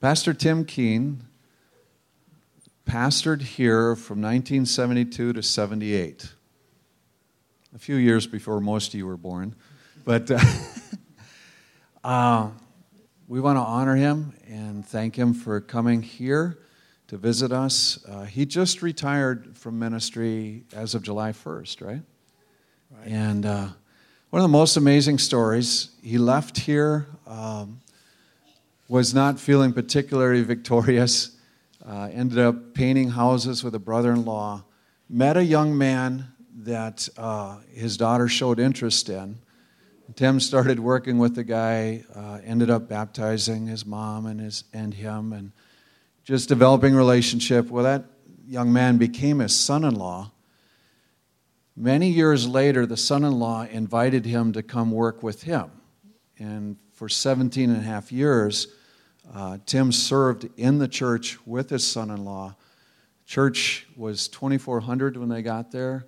Pastor Tim Keene pastored here from 1972 to 78, a few years before most of you were born. But uh, uh, we want to honor him and thank him for coming here to visit us. Uh, he just retired from ministry as of July 1st, right? right. And uh, one of the most amazing stories, he left here, um, was not feeling particularly victorious, uh, ended up painting houses with a brother in law, met a young man that uh, his daughter showed interest in. Tim started working with the guy, uh, ended up baptizing his mom and, his, and him, and just developing relationship. Well, that young man became his son in law Many years later, the son in law invited him to come work with him. And for 17 and a half years, uh, Tim served in the church with his son in law. Church was 2,400 when they got there.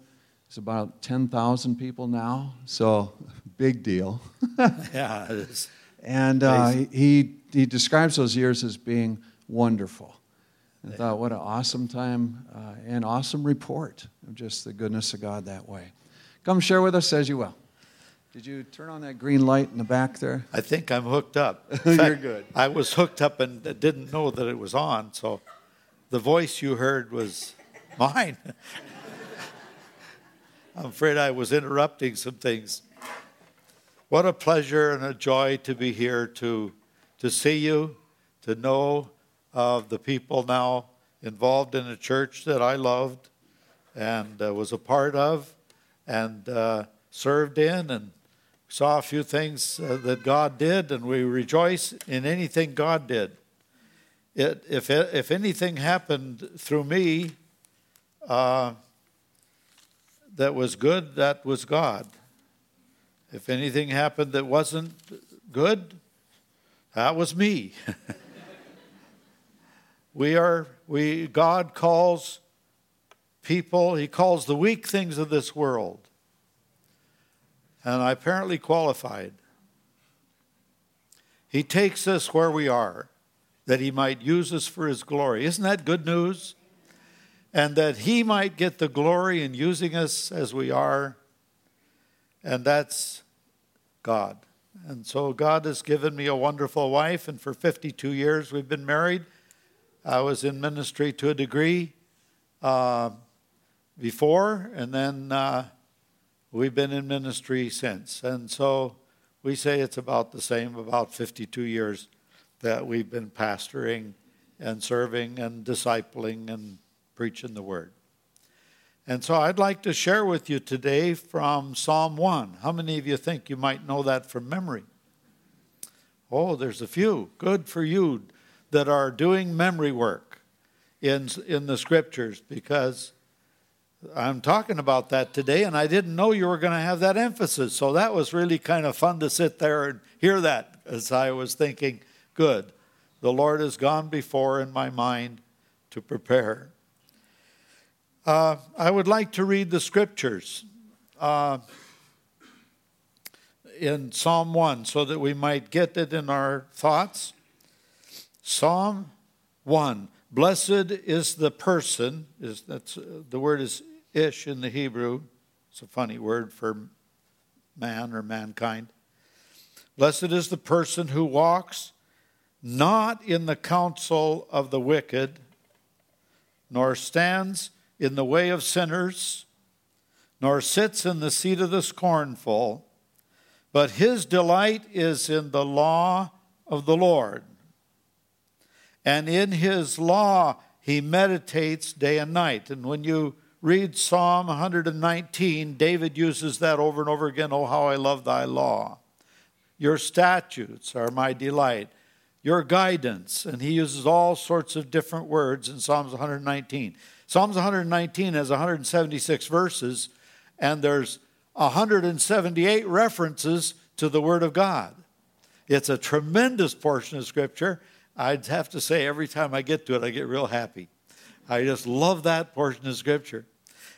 It's about 10,000 people now, so big deal. yeah, it is. And uh, he, he describes those years as being wonderful. I thought, what an awesome time uh, and awesome report of just the goodness of God that way. Come share with us as you will. Did you turn on that green light in the back there? I think I'm hooked up. You're good. I was hooked up and didn't know that it was on, so the voice you heard was mine. I'm afraid I was interrupting some things. What a pleasure and a joy to be here to, to see you, to know of the people now involved in a church that I loved and uh, was a part of and uh, served in and saw a few things uh, that God did, and we rejoice in anything God did. It, if, if anything happened through me uh, that was good, that was God. If anything happened that wasn't good, that was me. We are, we, God calls people, He calls the weak things of this world. And I apparently qualified. He takes us where we are, that He might use us for His glory. Isn't that good news? And that He might get the glory in using us as we are. And that's God. And so God has given me a wonderful wife, and for 52 years we've been married. I was in ministry to a degree uh, before, and then uh, we've been in ministry since. And so we say it's about the same, about 52 years that we've been pastoring and serving and discipling and preaching the word. And so I'd like to share with you today from Psalm 1. How many of you think you might know that from memory? Oh, there's a few. Good for you that are doing memory work in, in the scriptures because I'm talking about that today, and I didn't know you were going to have that emphasis. So that was really kind of fun to sit there and hear that as I was thinking, good, the Lord has gone before in my mind to prepare. Uh, I would like to read the scriptures uh, in Psalm 1 so that we might get it in our thoughts. Psalm 1. Blessed is the person, is that's uh, the word is ish in the Hebrew. It's a funny word for man or mankind. Blessed is the person who walks not in the counsel of the wicked, nor stands in the way of sinners, nor sits in the seat of the scornful, but his delight is in the law of the Lord and in his law he meditates day and night. And when you read Psalm 119, David uses that over and over again Oh, how I love thy law. Your statutes are my delight. Your guidance. And he uses all sorts of different words in Psalms 119. Psalms 119 has 176 verses, and there's 178 references to the Word of God. It's a tremendous portion of Scripture, I'd have to say every time I get to it, I get real happy. I just love that portion of Scripture.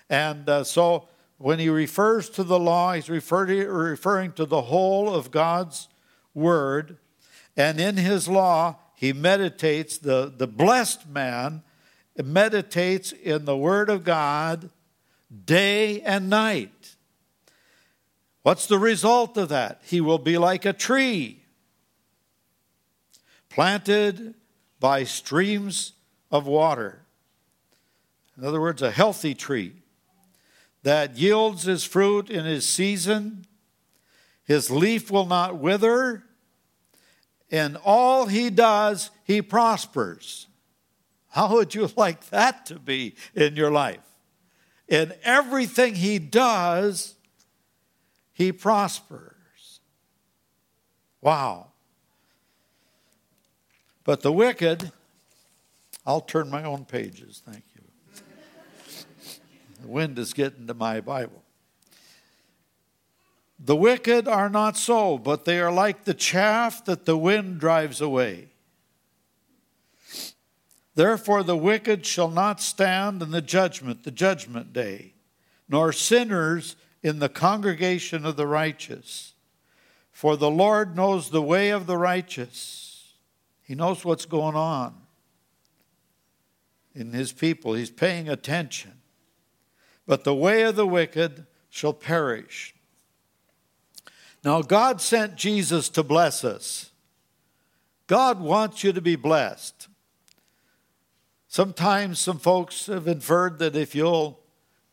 And uh, so when he refers to the law, he's referring to the whole of God's Word. And in his law, he meditates, the, the blessed man meditates in the Word of God day and night. What's the result of that? He will be like a tree planted by streams of water. In other words, a healthy tree that yields his fruit in his season, his leaf will not wither, and all he does, he prospers. How would you like that to be in your life? In everything he does, he prospers. Wow. But the wicked, I'll turn my own pages, thank you. The wind is getting to my Bible. The wicked are not so, but they are like the chaff that the wind drives away. Therefore, the wicked shall not stand in the judgment, the judgment day, nor sinners in the congregation of the righteous. For the Lord knows the way of the righteous, He knows what's going on in His people, He's paying attention. But the way of the wicked shall perish. Now, God sent Jesus to bless us. God wants you to be blessed. Sometimes some folks have inferred that if you'll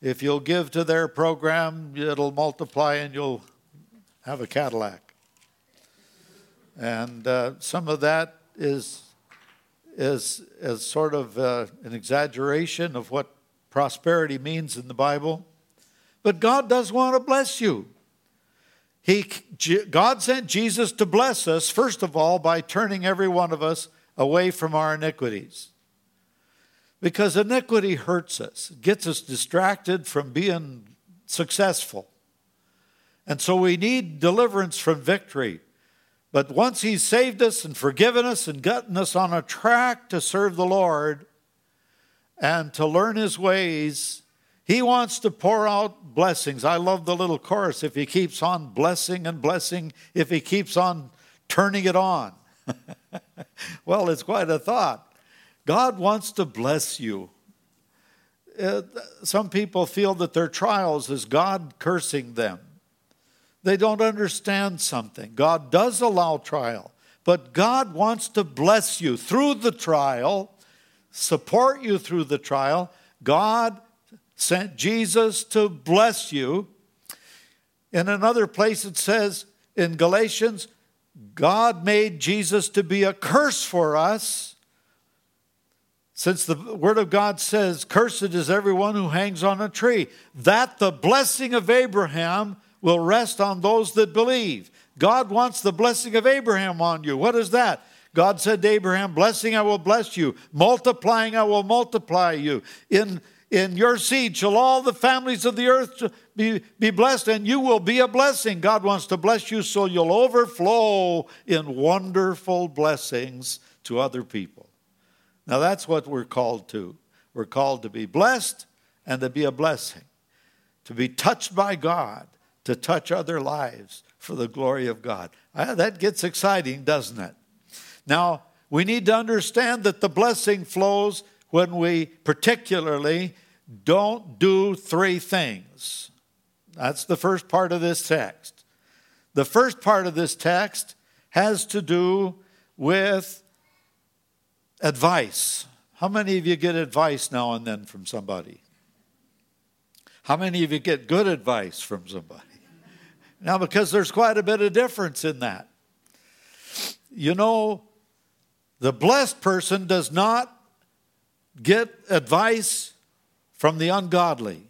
if you'll give to their program, it'll multiply and you'll have a Cadillac. And uh, some of that is is is sort of uh, an exaggeration of what prosperity means in the Bible. But God does want to bless you. He, God sent Jesus to bless us, first of all, by turning every one of us away from our iniquities. Because iniquity hurts us, gets us distracted from being successful. And so we need deliverance from victory. But once He's saved us and forgiven us and gotten us on a track to serve the Lord and to learn His ways, He wants to pour out blessings. I love the little chorus if He keeps on blessing and blessing, if He keeps on turning it on. well, it's quite a thought. God wants to bless you. Uh, some people feel that their trials is God cursing them. They don't understand something. God does allow trial, but God wants to bless you through the trial, support you through the trial. God sent Jesus to bless you. In another place, it says in Galatians, God made Jesus to be a curse for us since the Word of God says, Cursed is everyone who hangs on a tree, that the blessing of Abraham will rest on those that believe. God wants the blessing of Abraham on you. What is that? God said to Abraham, Blessing I will bless you, multiplying I will multiply you. In, in your seed shall all the families of the earth be, be blessed, and you will be a blessing. God wants to bless you so you'll overflow in wonderful blessings to other people. Now, that's what we're called to. We're called to be blessed and to be a blessing, to be touched by God, to touch other lives for the glory of God. Ah, that gets exciting, doesn't it? Now, we need to understand that the blessing flows when we particularly don't do three things. That's the first part of this text. The first part of this text has to do with Advice. How many of you get advice now and then from somebody? How many of you get good advice from somebody? Now, because there's quite a bit of difference in that. You know, the blessed person does not get advice from the ungodly.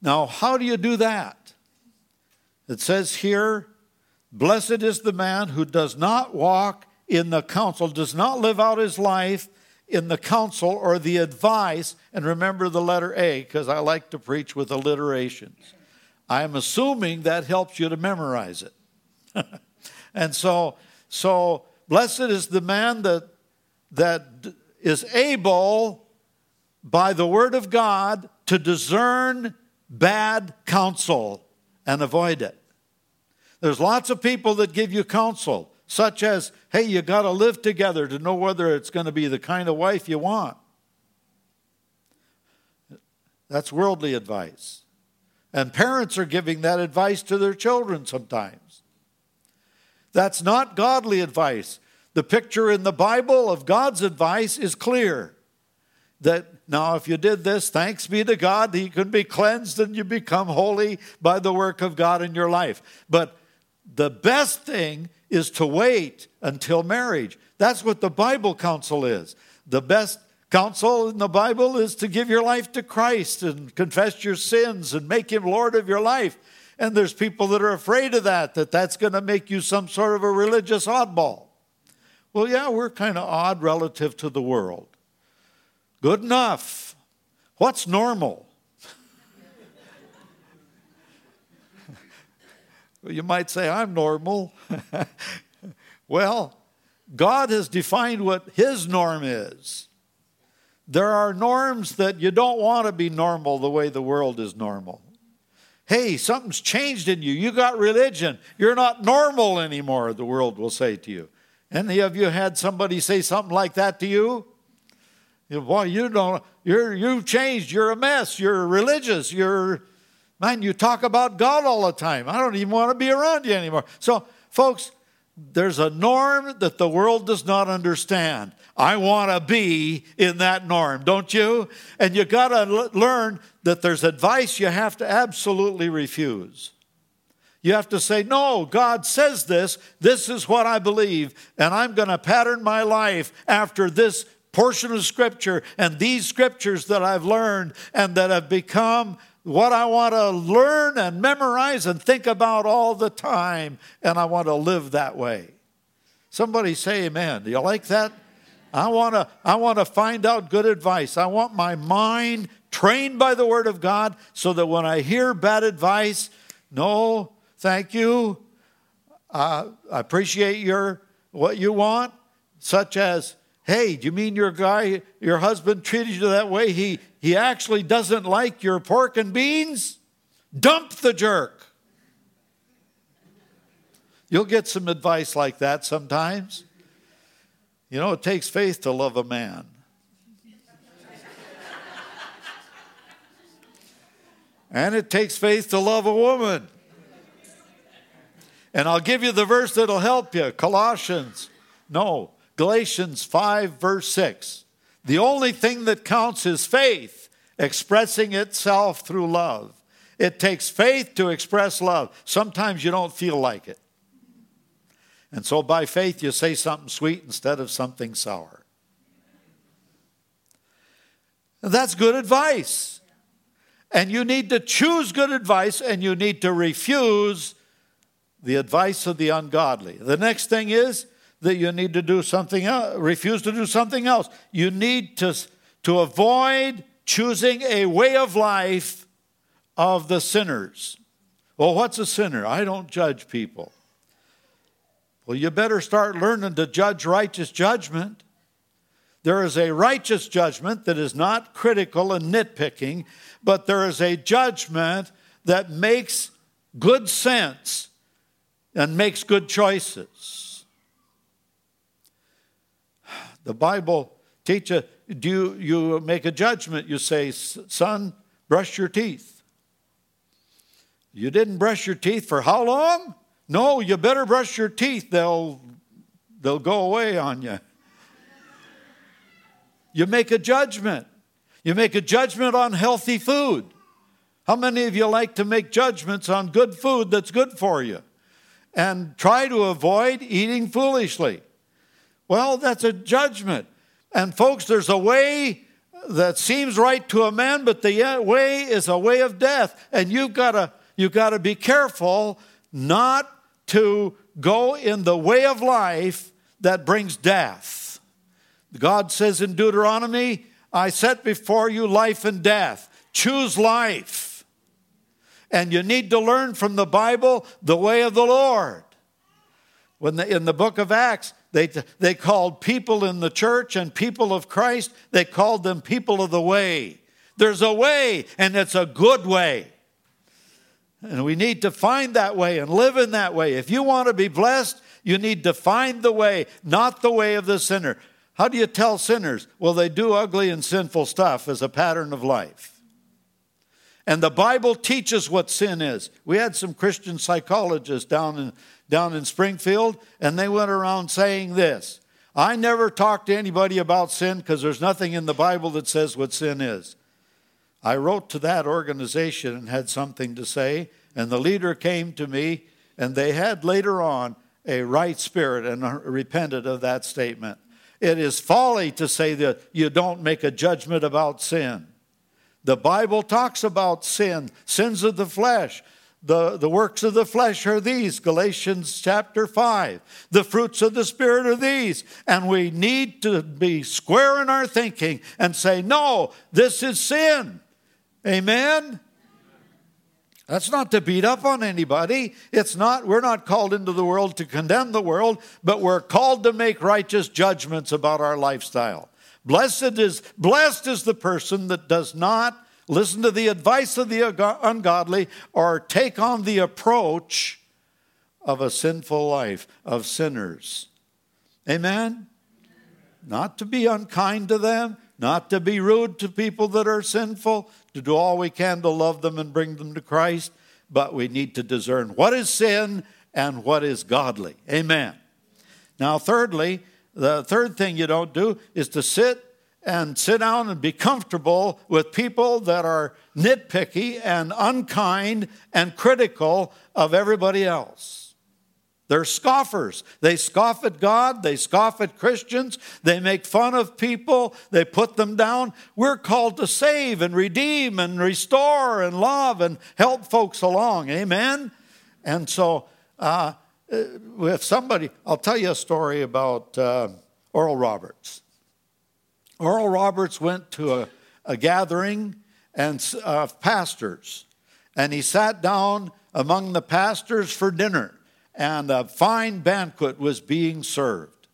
Now, how do you do that? It says here, Blessed is the man who does not walk in the counsel, does not live out his life in the counsel or the advice, and remember the letter A, because I like to preach with alliterations. I am assuming that helps you to memorize it. and so, so blessed is the man that, that is able by the word of God to discern bad counsel and avoid it. There's lots of people that give you counsel such as, hey, you got to live together to know whether it's going to be the kind of wife you want. That's worldly advice. And parents are giving that advice to their children sometimes. That's not godly advice. The picture in the Bible of God's advice is clear. That now, if you did this, thanks be to God, He can be cleansed and you become holy by the work of God in your life. But the best thing is to wait until marriage. That's what the Bible counsel is. The best counsel in the Bible is to give your life to Christ and confess your sins and make Him Lord of your life. And there's people that are afraid of that, that that's going to make you some sort of a religious oddball. Well, yeah, we're kind of odd relative to the world. Good enough. What's normal? you might say, I'm normal. well, God has defined what His norm is. There are norms that you don't want to be normal the way the world is normal. Hey, something's changed in you. You got religion. You're not normal anymore, the world will say to you. Any of you had somebody say something like that to you? you boy, you don't, you're, you've changed. You're a mess. You're religious. You're, man, you talk about God all the time. I don't even want to be around you anymore. So, folks, there's a norm that the world does not understand. I want to be in that norm, don't you? And you got to l- learn that there's advice you have to absolutely refuse. You have to say, No, God says this. This is what I believe. And I'm going to pattern my life after this portion of Scripture and these scriptures that I've learned and that have become what I want to learn and memorize and think about all the time, and I want to live that way. Somebody say amen. Do you like that? I want to I want to find out good advice. I want my mind trained by the word of God so that when I hear bad advice, no, thank you. Uh, I appreciate your what you want, such as Hey, do you mean your guy, your husband treated you that way? He, he actually doesn't like your pork and beans? Dump the jerk. You'll get some advice like that sometimes. You know, it takes faith to love a man. and it takes faith to love a woman. And I'll give you the verse that'll help you Colossians. No, Galatians 5, verse 6. The only thing that counts is faith expressing itself through love. It takes faith to express love. Sometimes you don't feel like it. And so by faith, you say something sweet instead of something sour. That's good advice. And you need to choose good advice and you need to refuse the advice of the ungodly. The next thing is that you need to do something else, refuse to do something else. You need to, to avoid choosing a way of life of the sinners. Well, what's a sinner? I don't judge people. Well, you better start learning to judge righteous judgment. There is a righteous judgment that is not critical and nitpicking, but there is a judgment that makes good sense and makes good choices. The Bible teaches do you, you make a judgment. You say, son, brush your teeth. You didn't brush your teeth for how long? No, you better brush your teeth. They'll, they'll go away on you. You make a judgment. You make a judgment on healthy food. How many of you like to make judgments on good food that's good for you? And try to avoid eating foolishly. Well, that's a judgment. And folks, there's a way that seems right to a man, but the uh, way is a way of death. And you've got to you've got to be careful not to go in the way of life that brings death. God says in Deuteronomy, I set before you life and death. Choose life. And you need to learn from the Bible the way of the Lord. When the, in the book of Acts, they, they called people in the church and people of Christ, they called them people of the way. There's a way, and it's a good way. And we need to find that way and live in that way. If you want to be blessed, You need to find the way, not the way of the sinner. How do you tell sinners? Well, they do ugly and sinful stuff as a pattern of life. And the Bible teaches what sin is. We had some Christian psychologists down in, down in Springfield, and they went around saying this I never talked to anybody about sin because there's nothing in the Bible that says what sin is. I wrote to that organization and had something to say, and the leader came to me, and they had later on a right spirit and repented of that statement. It is folly to say that you don't make a judgment about sin. The Bible talks about sin, sins of the flesh. The, the works of the flesh are these, Galatians chapter 5. The fruits of the Spirit are these. And we need to be square in our thinking and say, no, this is sin. Amen? That's not to beat up on anybody. It's not, we're not called into the world to condemn the world, but we're called to make righteous judgments about our lifestyle. Blessed is, blessed is the person that does not listen to the advice of the ungodly or take on the approach of a sinful life, of sinners. Amen? Not to be unkind to them, not to be rude to people that are sinful, to do all we can to love them and bring them to Christ, but we need to discern what is sin and what is godly. Amen. Now, thirdly, the third thing you don't do is to sit and sit down and be comfortable with people that are nitpicky and unkind and critical of everybody else. They're scoffers. They scoff at God. They scoff at Christians. They make fun of people. They put them down. We're called to save and redeem and restore and love and help folks along. Amen? And so, uh, if somebody, I'll tell you a story about uh, Oral Roberts. Oral Roberts went to a, a gathering and uh, pastors, and he sat down among the pastors for dinner and a fine banquet was being served.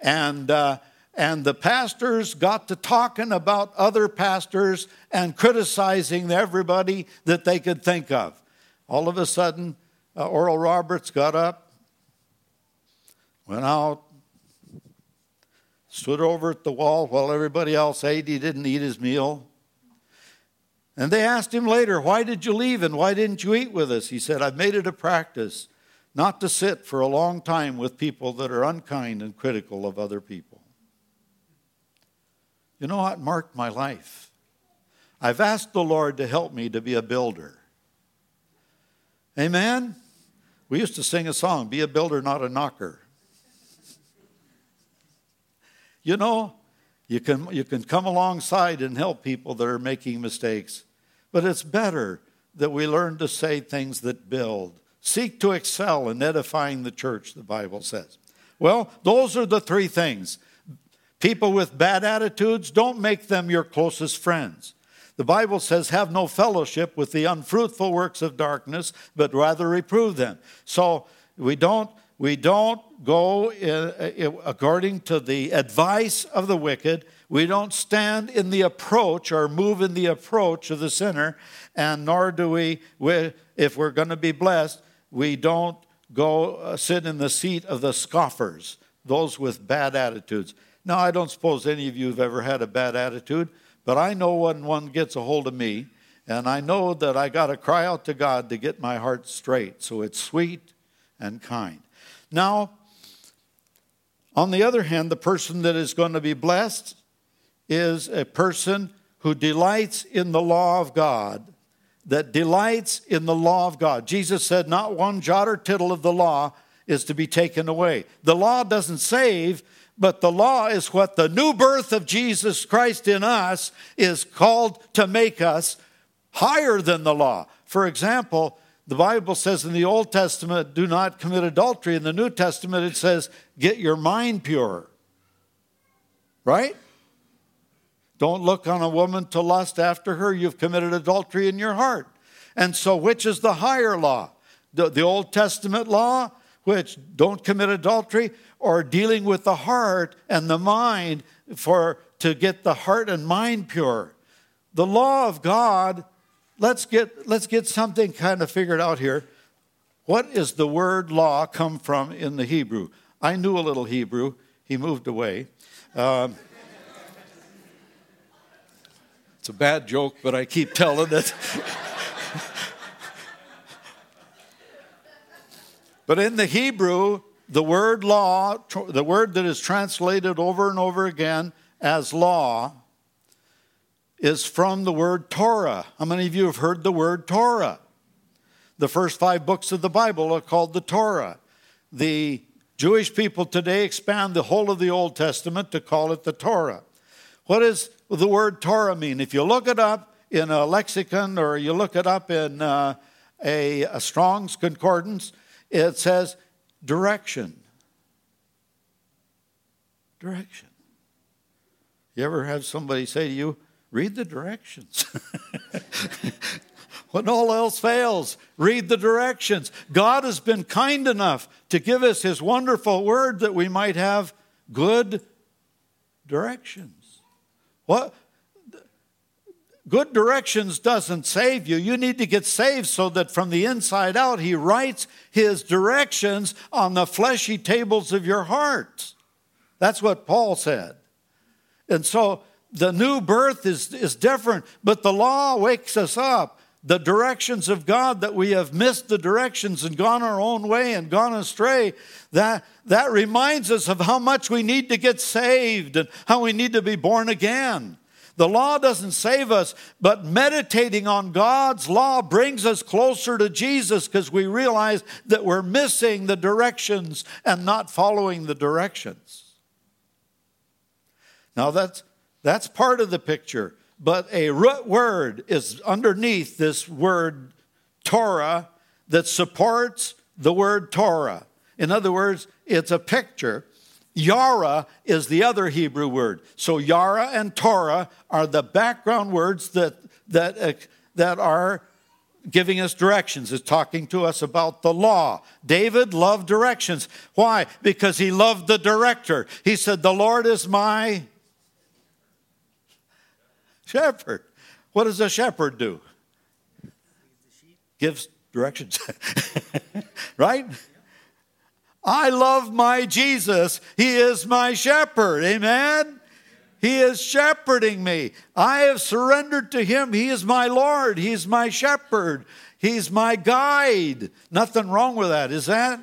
And, uh, and the pastors got to talking about other pastors and criticizing everybody that they could think of. All of a sudden, uh, Oral Roberts got up, went out, stood over at the wall while everybody else ate. He didn't eat his meal. And they asked him later, Why did you leave and why didn't you eat with us? He said, I've made it a practice not to sit for a long time with people that are unkind and critical of other people. You know what marked my life? I've asked the Lord to help me to be a builder. Amen? We used to sing a song, Be a Builder, Not a Knocker. You know, you can, you can come alongside and help people that are making mistakes, but it's better that we learn to say things that build Seek to excel in edifying the church, the Bible says. Well, those are the three things. People with bad attitudes, don't make them your closest friends. The Bible says, have no fellowship with the unfruitful works of darkness, but rather reprove them. So we don't, we don't go in, according to the advice of the wicked. We don't stand in the approach or move in the approach of the sinner, and nor do we, if we're going to be blessed, we don't go uh, sit in the seat of the scoffers, those with bad attitudes. Now, I don't suppose any of you have ever had a bad attitude, but I know when one gets a hold of me, and I know that I got to cry out to God to get my heart straight. So it's sweet and kind. Now, on the other hand, the person that is going to be blessed is a person who delights in the law of God that delights in the law of God. Jesus said, Not one jot or tittle of the law is to be taken away. The law doesn't save, but the law is what the new birth of Jesus Christ in us is called to make us higher than the law. For example, the Bible says in the Old Testament, do not commit adultery. In the New Testament, it says, get your mind pure. Right? Don't look on a woman to lust after her. You've committed adultery in your heart. And so, which is the higher law? The, the Old Testament law, which don't commit adultery, or dealing with the heart and the mind for to get the heart and mind pure. The law of God, let's get let's get something kind of figured out here. What is the word law come from in the Hebrew? I knew a little Hebrew. He moved away. Um, it's a bad joke, but I keep telling it. but in the Hebrew, the word law, the word that is translated over and over again as law, is from the word Torah. How many of you have heard the word Torah? The first five books of the Bible are called the Torah. The Jewish people today expand the whole of the Old Testament to call it the Torah. What does the word Torah mean? If you look it up in a lexicon or you look it up in uh, a, a Strong's Concordance, it says direction. Direction. You ever have somebody say to you, read the directions? when all else fails, read the directions. God has been kind enough to give us His wonderful word that we might have good directions. What? Good directions doesn't save you. You need to get saved so that from the inside out, He writes His directions on the fleshy tables of your heart. That's what Paul said. And so the new birth is, is different, but the law wakes us up the directions of God that we have missed the directions and gone our own way and gone astray, that, that reminds us of how much we need to get saved and how we need to be born again. The law doesn't save us, but meditating on God's law brings us closer to Jesus because we realize that we're missing the directions and not following the directions. Now, that's, that's part of the picture but a root word is underneath this word Torah that supports the word Torah. In other words, it's a picture. Yara is the other Hebrew word. So Yara and Torah are the background words that, that, uh, that are giving us directions. is talking to us about the law. David loved directions. Why? Because he loved the director. He said, The Lord is my shepherd. What does a shepherd do? Gives directions. right? I love my Jesus. He is my shepherd. Amen? He is shepherding me. I have surrendered to Him. He is my Lord. He's my shepherd. He's my guide. Nothing wrong with that, is that?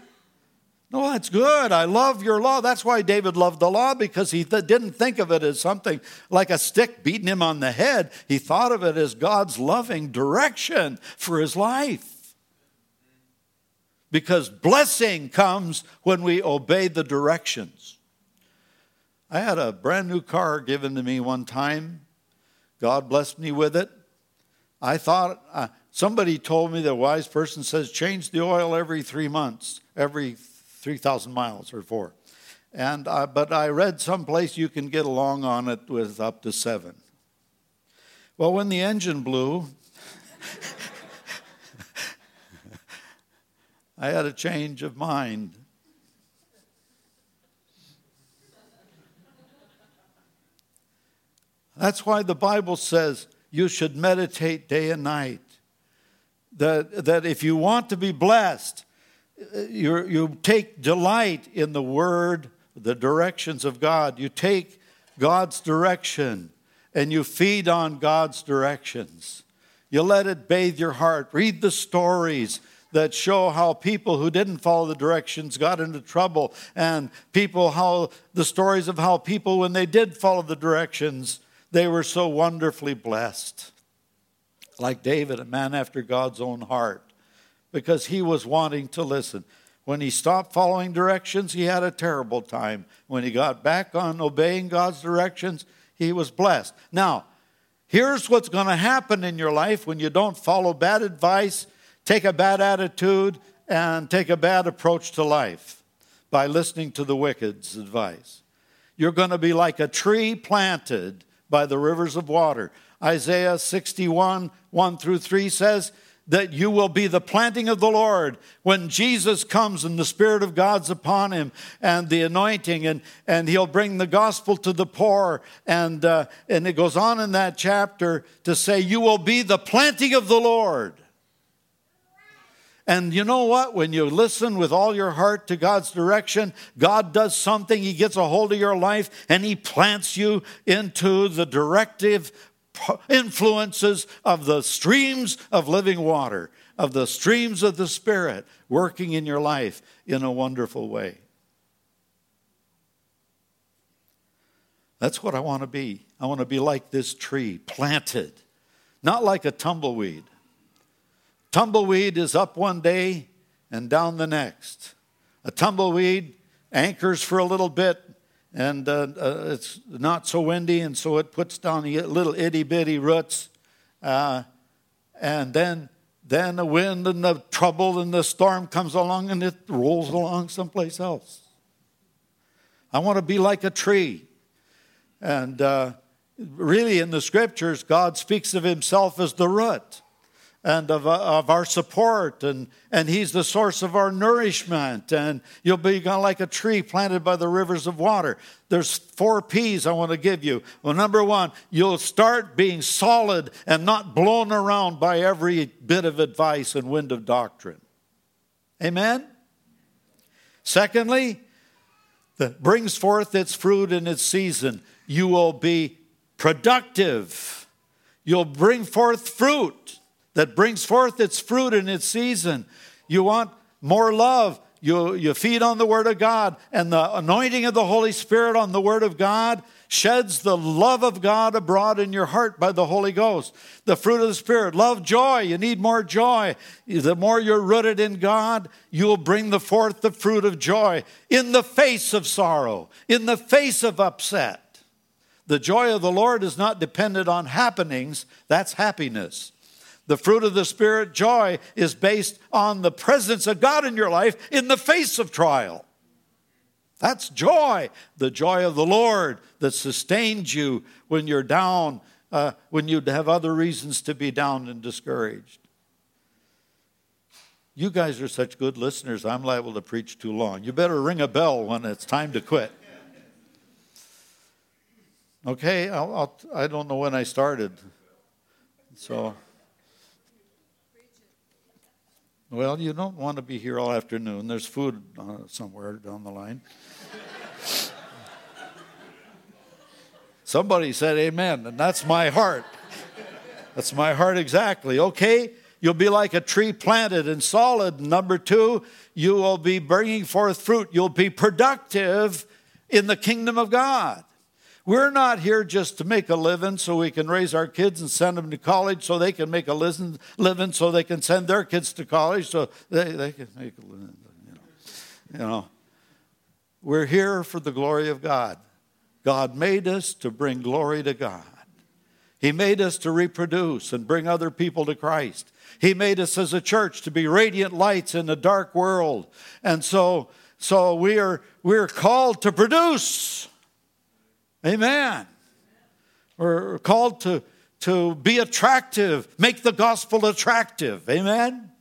No, that's good. I love your law. That's why David loved the law because he th- didn't think of it as something like a stick beating him on the head. He thought of it as God's loving direction for his life. Because blessing comes when we obey the directions. I had a brand new car given to me one time. God blessed me with it. I thought, uh, somebody told me a wise person says change the oil every three months, every 3,000 miles or four. And, uh, but I read someplace you can get along on it with up to seven. Well, when the engine blew, I had a change of mind. That's why the Bible says you should meditate day and night. That, that if you want to be blessed, you you take delight in the word, the directions of God. You take God's direction and you feed on God's directions. You let it bathe your heart. Read the stories that show how people who didn't follow the directions got into trouble, and people how the stories of how people, when they did follow the directions, they were so wonderfully blessed. Like David, a man after God's own heart because he was wanting to listen. When he stopped following directions, he had a terrible time. When he got back on obeying God's directions, he was blessed. Now, here's what's going to happen in your life when you don't follow bad advice, take a bad attitude, and take a bad approach to life by listening to the wicked's advice. You're going to be like a tree planted by the rivers of water. Isaiah 61, 1 through 3 says, that you will be the planting of the Lord when Jesus comes and the Spirit of God's upon him and the anointing, and, and he'll bring the gospel to the poor. And, uh, and it goes on in that chapter to say, You will be the planting of the Lord. And you know what? When you listen with all your heart to God's direction, God does something. He gets a hold of your life and He plants you into the directive influences of the streams of living water, of the streams of the Spirit working in your life in a wonderful way. That's what I want to be. I want to be like this tree, planted, not like a tumbleweed. Tumbleweed is up one day and down the next. A tumbleweed anchors for a little bit and uh, uh, it's not so windy, and so it puts down the little itty bitty roots. Uh, and then, then the wind and the trouble and the storm comes along and it rolls along someplace else. I want to be like a tree. And uh, really, in the scriptures, God speaks of himself as the root and of, of our support, and, and He's the source of our nourishment. And you'll be like a tree planted by the rivers of water. There's four P's I want to give you. Well, number one, you'll start being solid and not blown around by every bit of advice and wind of doctrine. Amen? Secondly, that brings forth its fruit in its season. You will be productive. You'll bring forth fruit that brings forth its fruit in its season. You want more love. You, you feed on the Word of God, and the anointing of the Holy Spirit on the Word of God sheds the love of God abroad in your heart by the Holy Ghost. The fruit of the Spirit, love, joy. You need more joy. The more you're rooted in God, you'll bring the forth the fruit of joy in the face of sorrow, in the face of upset. The joy of the Lord is not dependent on happenings, that's happiness. The fruit of the Spirit, joy, is based on the presence of God in your life in the face of trial. That's joy, the joy of the Lord that sustains you when you're down, uh, when you have other reasons to be down and discouraged. You guys are such good listeners, I'm liable to preach too long. You better ring a bell when it's time to quit. Okay, I'll, I'll, I do not know when I started. So. Well, you don't want to be here all afternoon. There's food uh, somewhere down the line. Somebody said amen, and that's my heart. That's my heart exactly. Okay, you'll be like a tree planted and solid. Number two, you will be bringing forth fruit. You'll be productive in the kingdom of God. We're not here just to make a living so we can raise our kids and send them to college so they can make a living so they can send their kids to college so they, they can make a living. You know. you know. We're here for the glory of God. God made us to bring glory to God. He made us to reproduce and bring other people to Christ. He made us as a church to be radiant lights in a dark world. And so, so we are we're called to produce. Amen. We're called to, to be attractive, make the gospel attractive. Amen.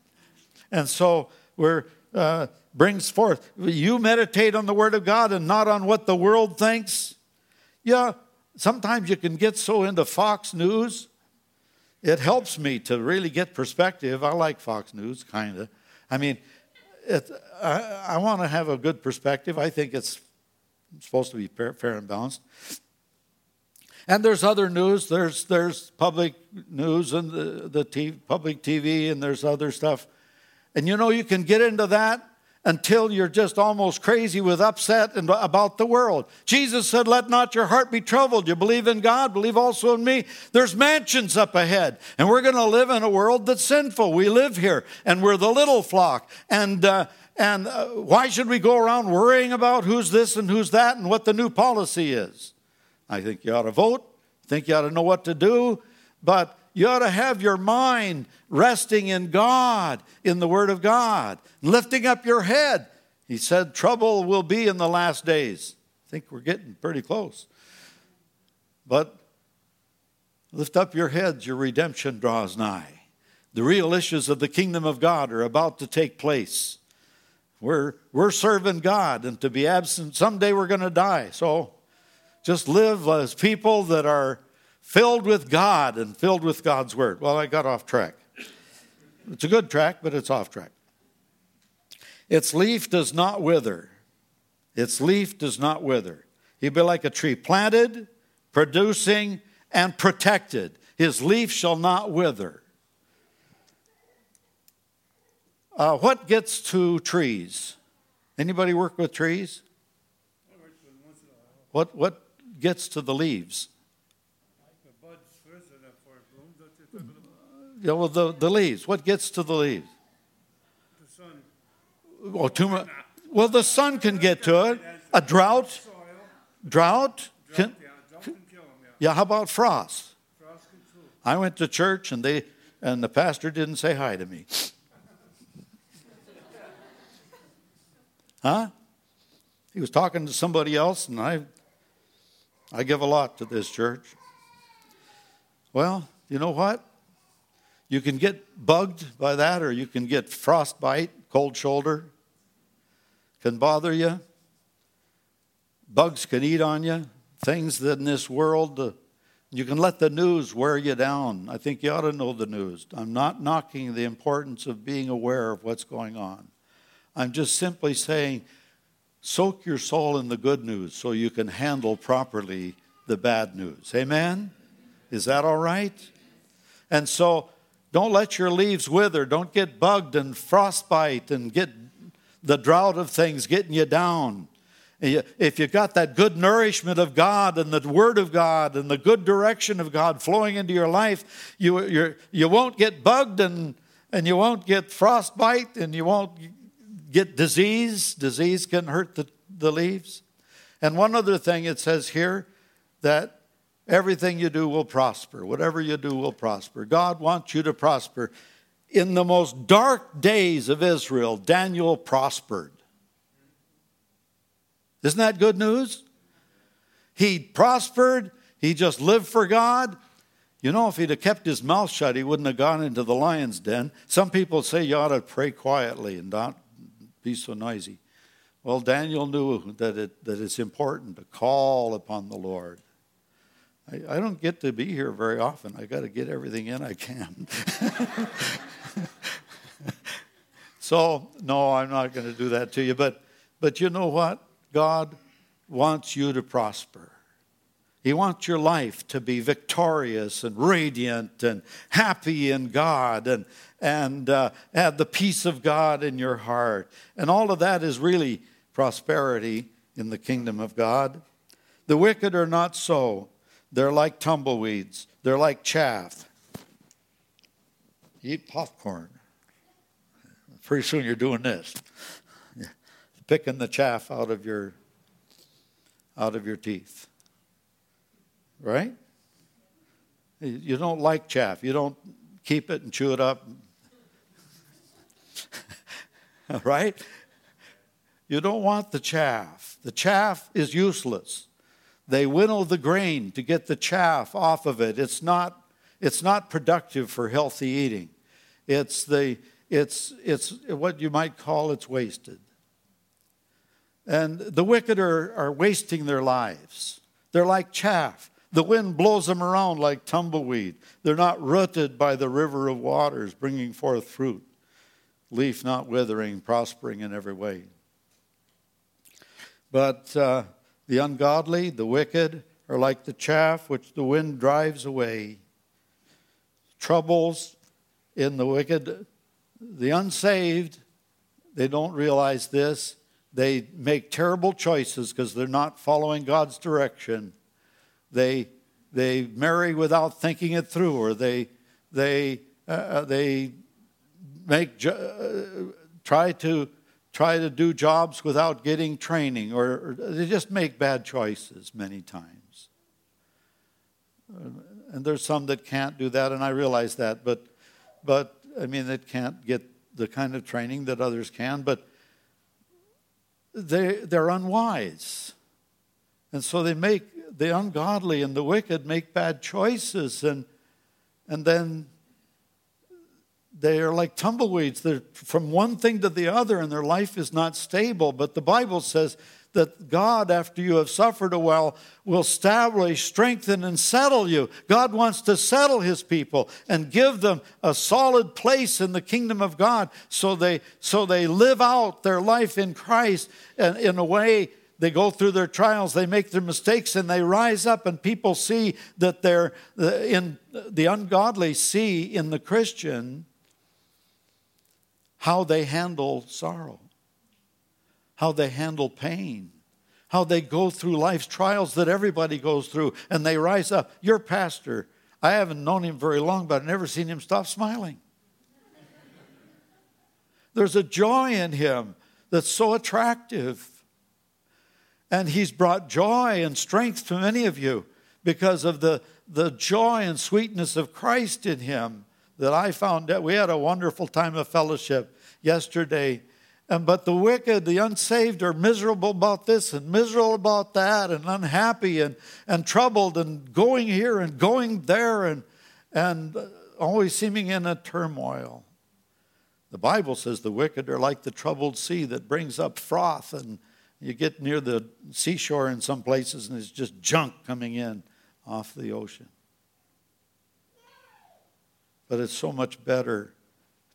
And so we're uh, brings forth. You meditate on the word of God and not on what the world thinks. Yeah, sometimes you can get so into Fox News. It helps me to really get perspective. I like Fox News, kind of. I mean, it, I, I want to have a good perspective. I think it's supposed to be fair and balanced. And there's other news. There's there's public news and the, the TV, public TV, and there's other stuff. And you know you can get into that until you're just almost crazy with upset and about the world. Jesus said, "Let not your heart be troubled. You believe in God, believe also in me. There's mansions up ahead, and we're going to live in a world that's sinful. We live here, and we're the little flock, and." Uh, and uh, why should we go around worrying about who's this and who's that and what the new policy is? I think you ought to vote. I think you ought to know what to do. But you ought to have your mind resting in God, in the Word of God, lifting up your head. He said, Trouble will be in the last days. I think we're getting pretty close. But lift up your heads, your redemption draws nigh. The real issues of the kingdom of God are about to take place. We're, we're serving God, and to be absent, someday we're going to die. So just live as people that are filled with God and filled with God's Word. Well, I got off track. It's a good track, but it's off track. Its leaf does not wither. Its leaf does not wither. He'll be like a tree planted, producing, and protected. His leaf shall not wither. Uh, what gets to trees? Anybody work with trees? What, what gets to the leaves? Yeah, well, the, the leaves. What gets to the leaves? The sun. Oh, too much. Well, the sun can get to it. A drought? Drought? Can, yeah, how about frost? I went to church and they and the pastor didn't say hi to me. Huh? He was talking to somebody else and I I give a lot to this church. Well, you know what? You can get bugged by that or you can get frostbite, cold shoulder can bother you. Bugs can eat on you. Things in this world uh, you can let the news wear you down. I think you ought to know the news. I'm not knocking the importance of being aware of what's going on. I'm just simply saying soak your soul in the good news so you can handle properly the bad news. Amen? Is that all right? And so don't let your leaves wither. Don't get bugged and frostbite and get the drought of things getting you down. If you've got that good nourishment of God and the Word of God and the good direction of God flowing into your life, you, you won't get bugged and, and you won't get frostbite and you won't get disease. Disease can hurt the, the leaves. And one other thing it says here that everything you do will prosper. Whatever you do will prosper. God wants you to prosper. In the most dark days of Israel, Daniel prospered. Isn't that good news? He prospered. He just lived for God. You know, if he'd have kept his mouth shut, he wouldn't have gone into the lion's den. Some people say you ought to pray quietly and not be so noisy. Well, Daniel knew that, it, that it's important to call upon the Lord. I, I don't get to be here very often. I got to get everything in I can. so, no, I'm not going to do that to you. But, but you know what? God wants you to prosper. He wants your life to be victorious and radiant and happy in God and, and uh, have the peace of God in your heart. And all of that is really prosperity in the kingdom of God. The wicked are not so. They're like tumbleweeds, they're like chaff. Eat popcorn. Pretty soon you're doing this picking the chaff out of your out of your teeth. Right? You don't like chaff. You don't keep it and chew it up. right? You don't want the chaff. The chaff is useless. They winnow the grain to get the chaff off of it. It's not, it's not productive for healthy eating. It's, the, it's, it's what you might call it's wasted. And the wicked are, are wasting their lives. They're like chaff. The wind blows them around like tumbleweed. They're not rooted by the river of waters, bringing forth fruit, leaf not withering, prospering in every way. But uh, the ungodly, the wicked, are like the chaff which the wind drives away. Troubles in the wicked, the unsaved, they don't realize this they make terrible choices because they're not following God's direction. They, they marry without thinking it through, or they, they, uh, uh they make, uh, try, to, try to do jobs without getting training, or, or they just make bad choices many times. And there's some that can't do that, and I realize that, but, but I mean, they can't get the kind of training that others can, but they, they're unwise. And so they make the ungodly and the wicked make bad choices, and, and then they are like tumbleweeds. They're from one thing to the other, and their life is not stable. But the Bible says that God, after you have suffered a while, will establish, strengthen, and settle you. God wants to settle his people and give them a solid place in the kingdom of God so they, so they live out their life in Christ in, in a way they go through their trials, they make their mistakes, and they rise up, and people see that they're in the ungodly see in the Christian how they handle sorrow, how they handle pain, how they go through life's trials that everybody goes through, and they rise up. Your pastor, I haven't known him very long, but I've never seen him stop smiling. There's a joy in him that's so attractive. And he's brought joy and strength to many of you because of the, the joy and sweetness of Christ in him that I found that we had a wonderful time of fellowship yesterday. And but the wicked, the unsaved are miserable about this and miserable about that and unhappy and, and troubled and going here and going there and and always seeming in a turmoil. The Bible says the wicked are like the troubled sea that brings up froth and you get near the seashore in some places and there's just junk coming in off the ocean. But it's so much better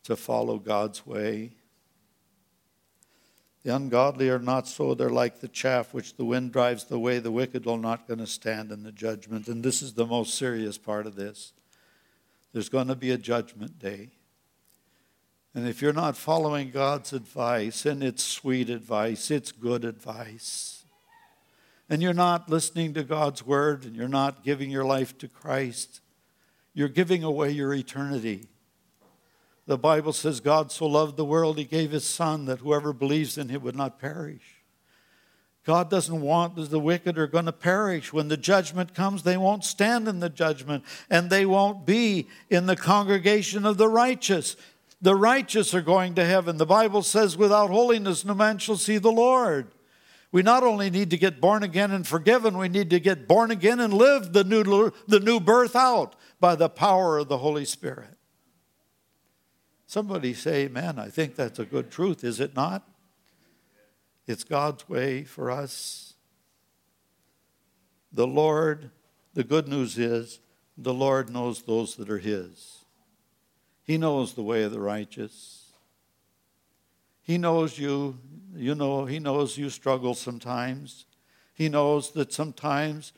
to follow God's way. The ungodly are not so, they're like the chaff which the wind drives the way. The wicked are not going to stand in the judgment. And this is the most serious part of this. There's going to be a judgment day. And if you're not following God's advice, and it's sweet advice, it's good advice, and you're not listening to God's word, and you're not giving your life to Christ, you're giving away your eternity. The Bible says God so loved the world, he gave his Son that whoever believes in him would not perish. God doesn't want the wicked are going to perish. When the judgment comes, they won't stand in the judgment and they won't be in the congregation of the righteous. The righteous are going to heaven. The Bible says, without holiness, no man shall see the Lord. We not only need to get born again and forgiven, we need to get born again and live the new, the new birth out by the power of the Holy Spirit. Somebody say, Amen. I think that's a good truth, is it not? It's God's way for us. The Lord, the good news is, the Lord knows those that are His. He knows the way of the righteous. He knows you, you know, He knows you struggle sometimes. He knows that sometimes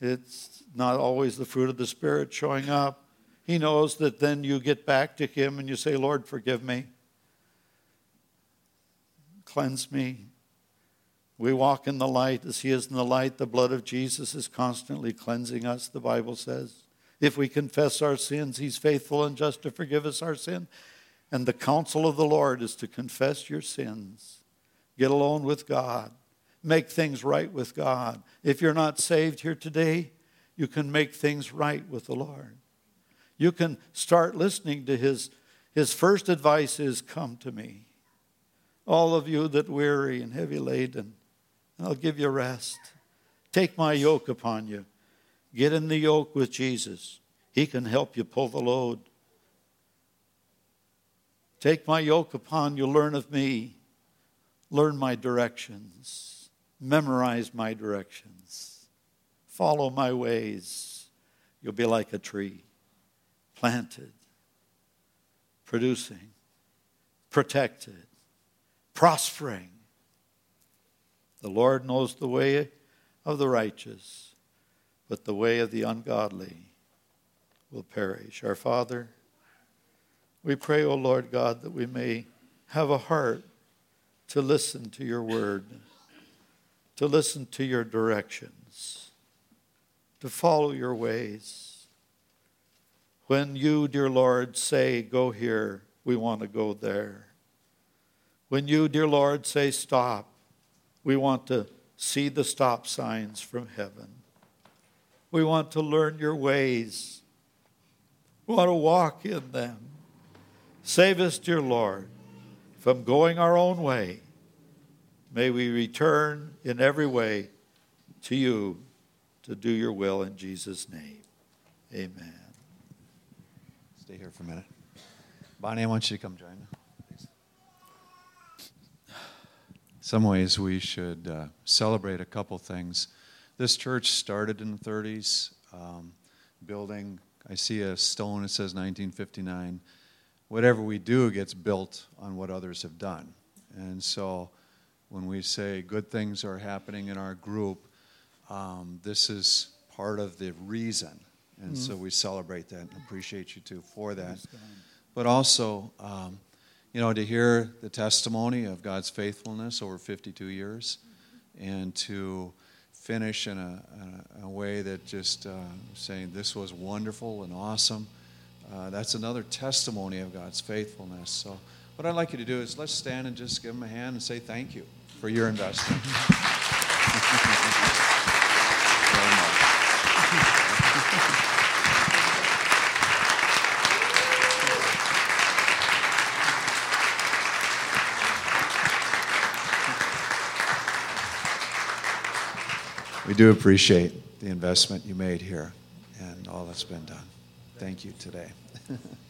it's not always the fruit of the Spirit showing up. He knows that then you get back to Him and you say, Lord, forgive me. Cleanse me. We walk in the light as He is in the light. The blood of Jesus is constantly cleansing us, the Bible says. If we confess our sins, He's faithful and just to forgive us our sin. And the counsel of the Lord is to confess your sins, get alone with God, make things right with God. If you're not saved here today, you can make things right with the Lord. You can start listening to His. His first advice is, Come to me. All of you that weary and heavy laden, and I'll give you rest. Take my yoke upon you. Get in the yoke with Jesus. He can help you pull the load. Take my yoke upon you, learn of me, learn my directions, memorize my directions, follow my ways. You'll be like a tree planted, producing, protected, prospering. The Lord knows the way of the righteous but the way of the ungodly will perish. Our Father, we pray, O Lord God, that we may have a heart to listen to your word, to listen to your directions, to follow your ways. When you, dear Lord, say, Go here, we want to go there. When you, dear Lord, say, Stop, we want to see the stop signs from heaven. We want to learn your ways. We want to walk in them. Save us, dear Lord, from going our own way. May we return in every way to you to do your will in Jesus' name. Amen. Stay here for a minute. Bonnie, I want you to come join me. some ways we should uh, celebrate a couple things. This church started in the 30s, um, building. I see a stone that says 1959. Whatever we do gets built on what others have done. And so when we say good things are happening in our group, um, this is part of the reason. And mm-hmm. so we celebrate that and appreciate you too for that. But also, um, you know, to hear the testimony of God's faithfulness over 52 years and to finish in a, a way that just uh, saying this was wonderful and awesome. Uh, that's another testimony of God's faithfulness. So, what I'd like you to do is let's stand and just give him a hand and say thank you for your investment. we do appreciate the investment you made here and all that's been done. Thank you today.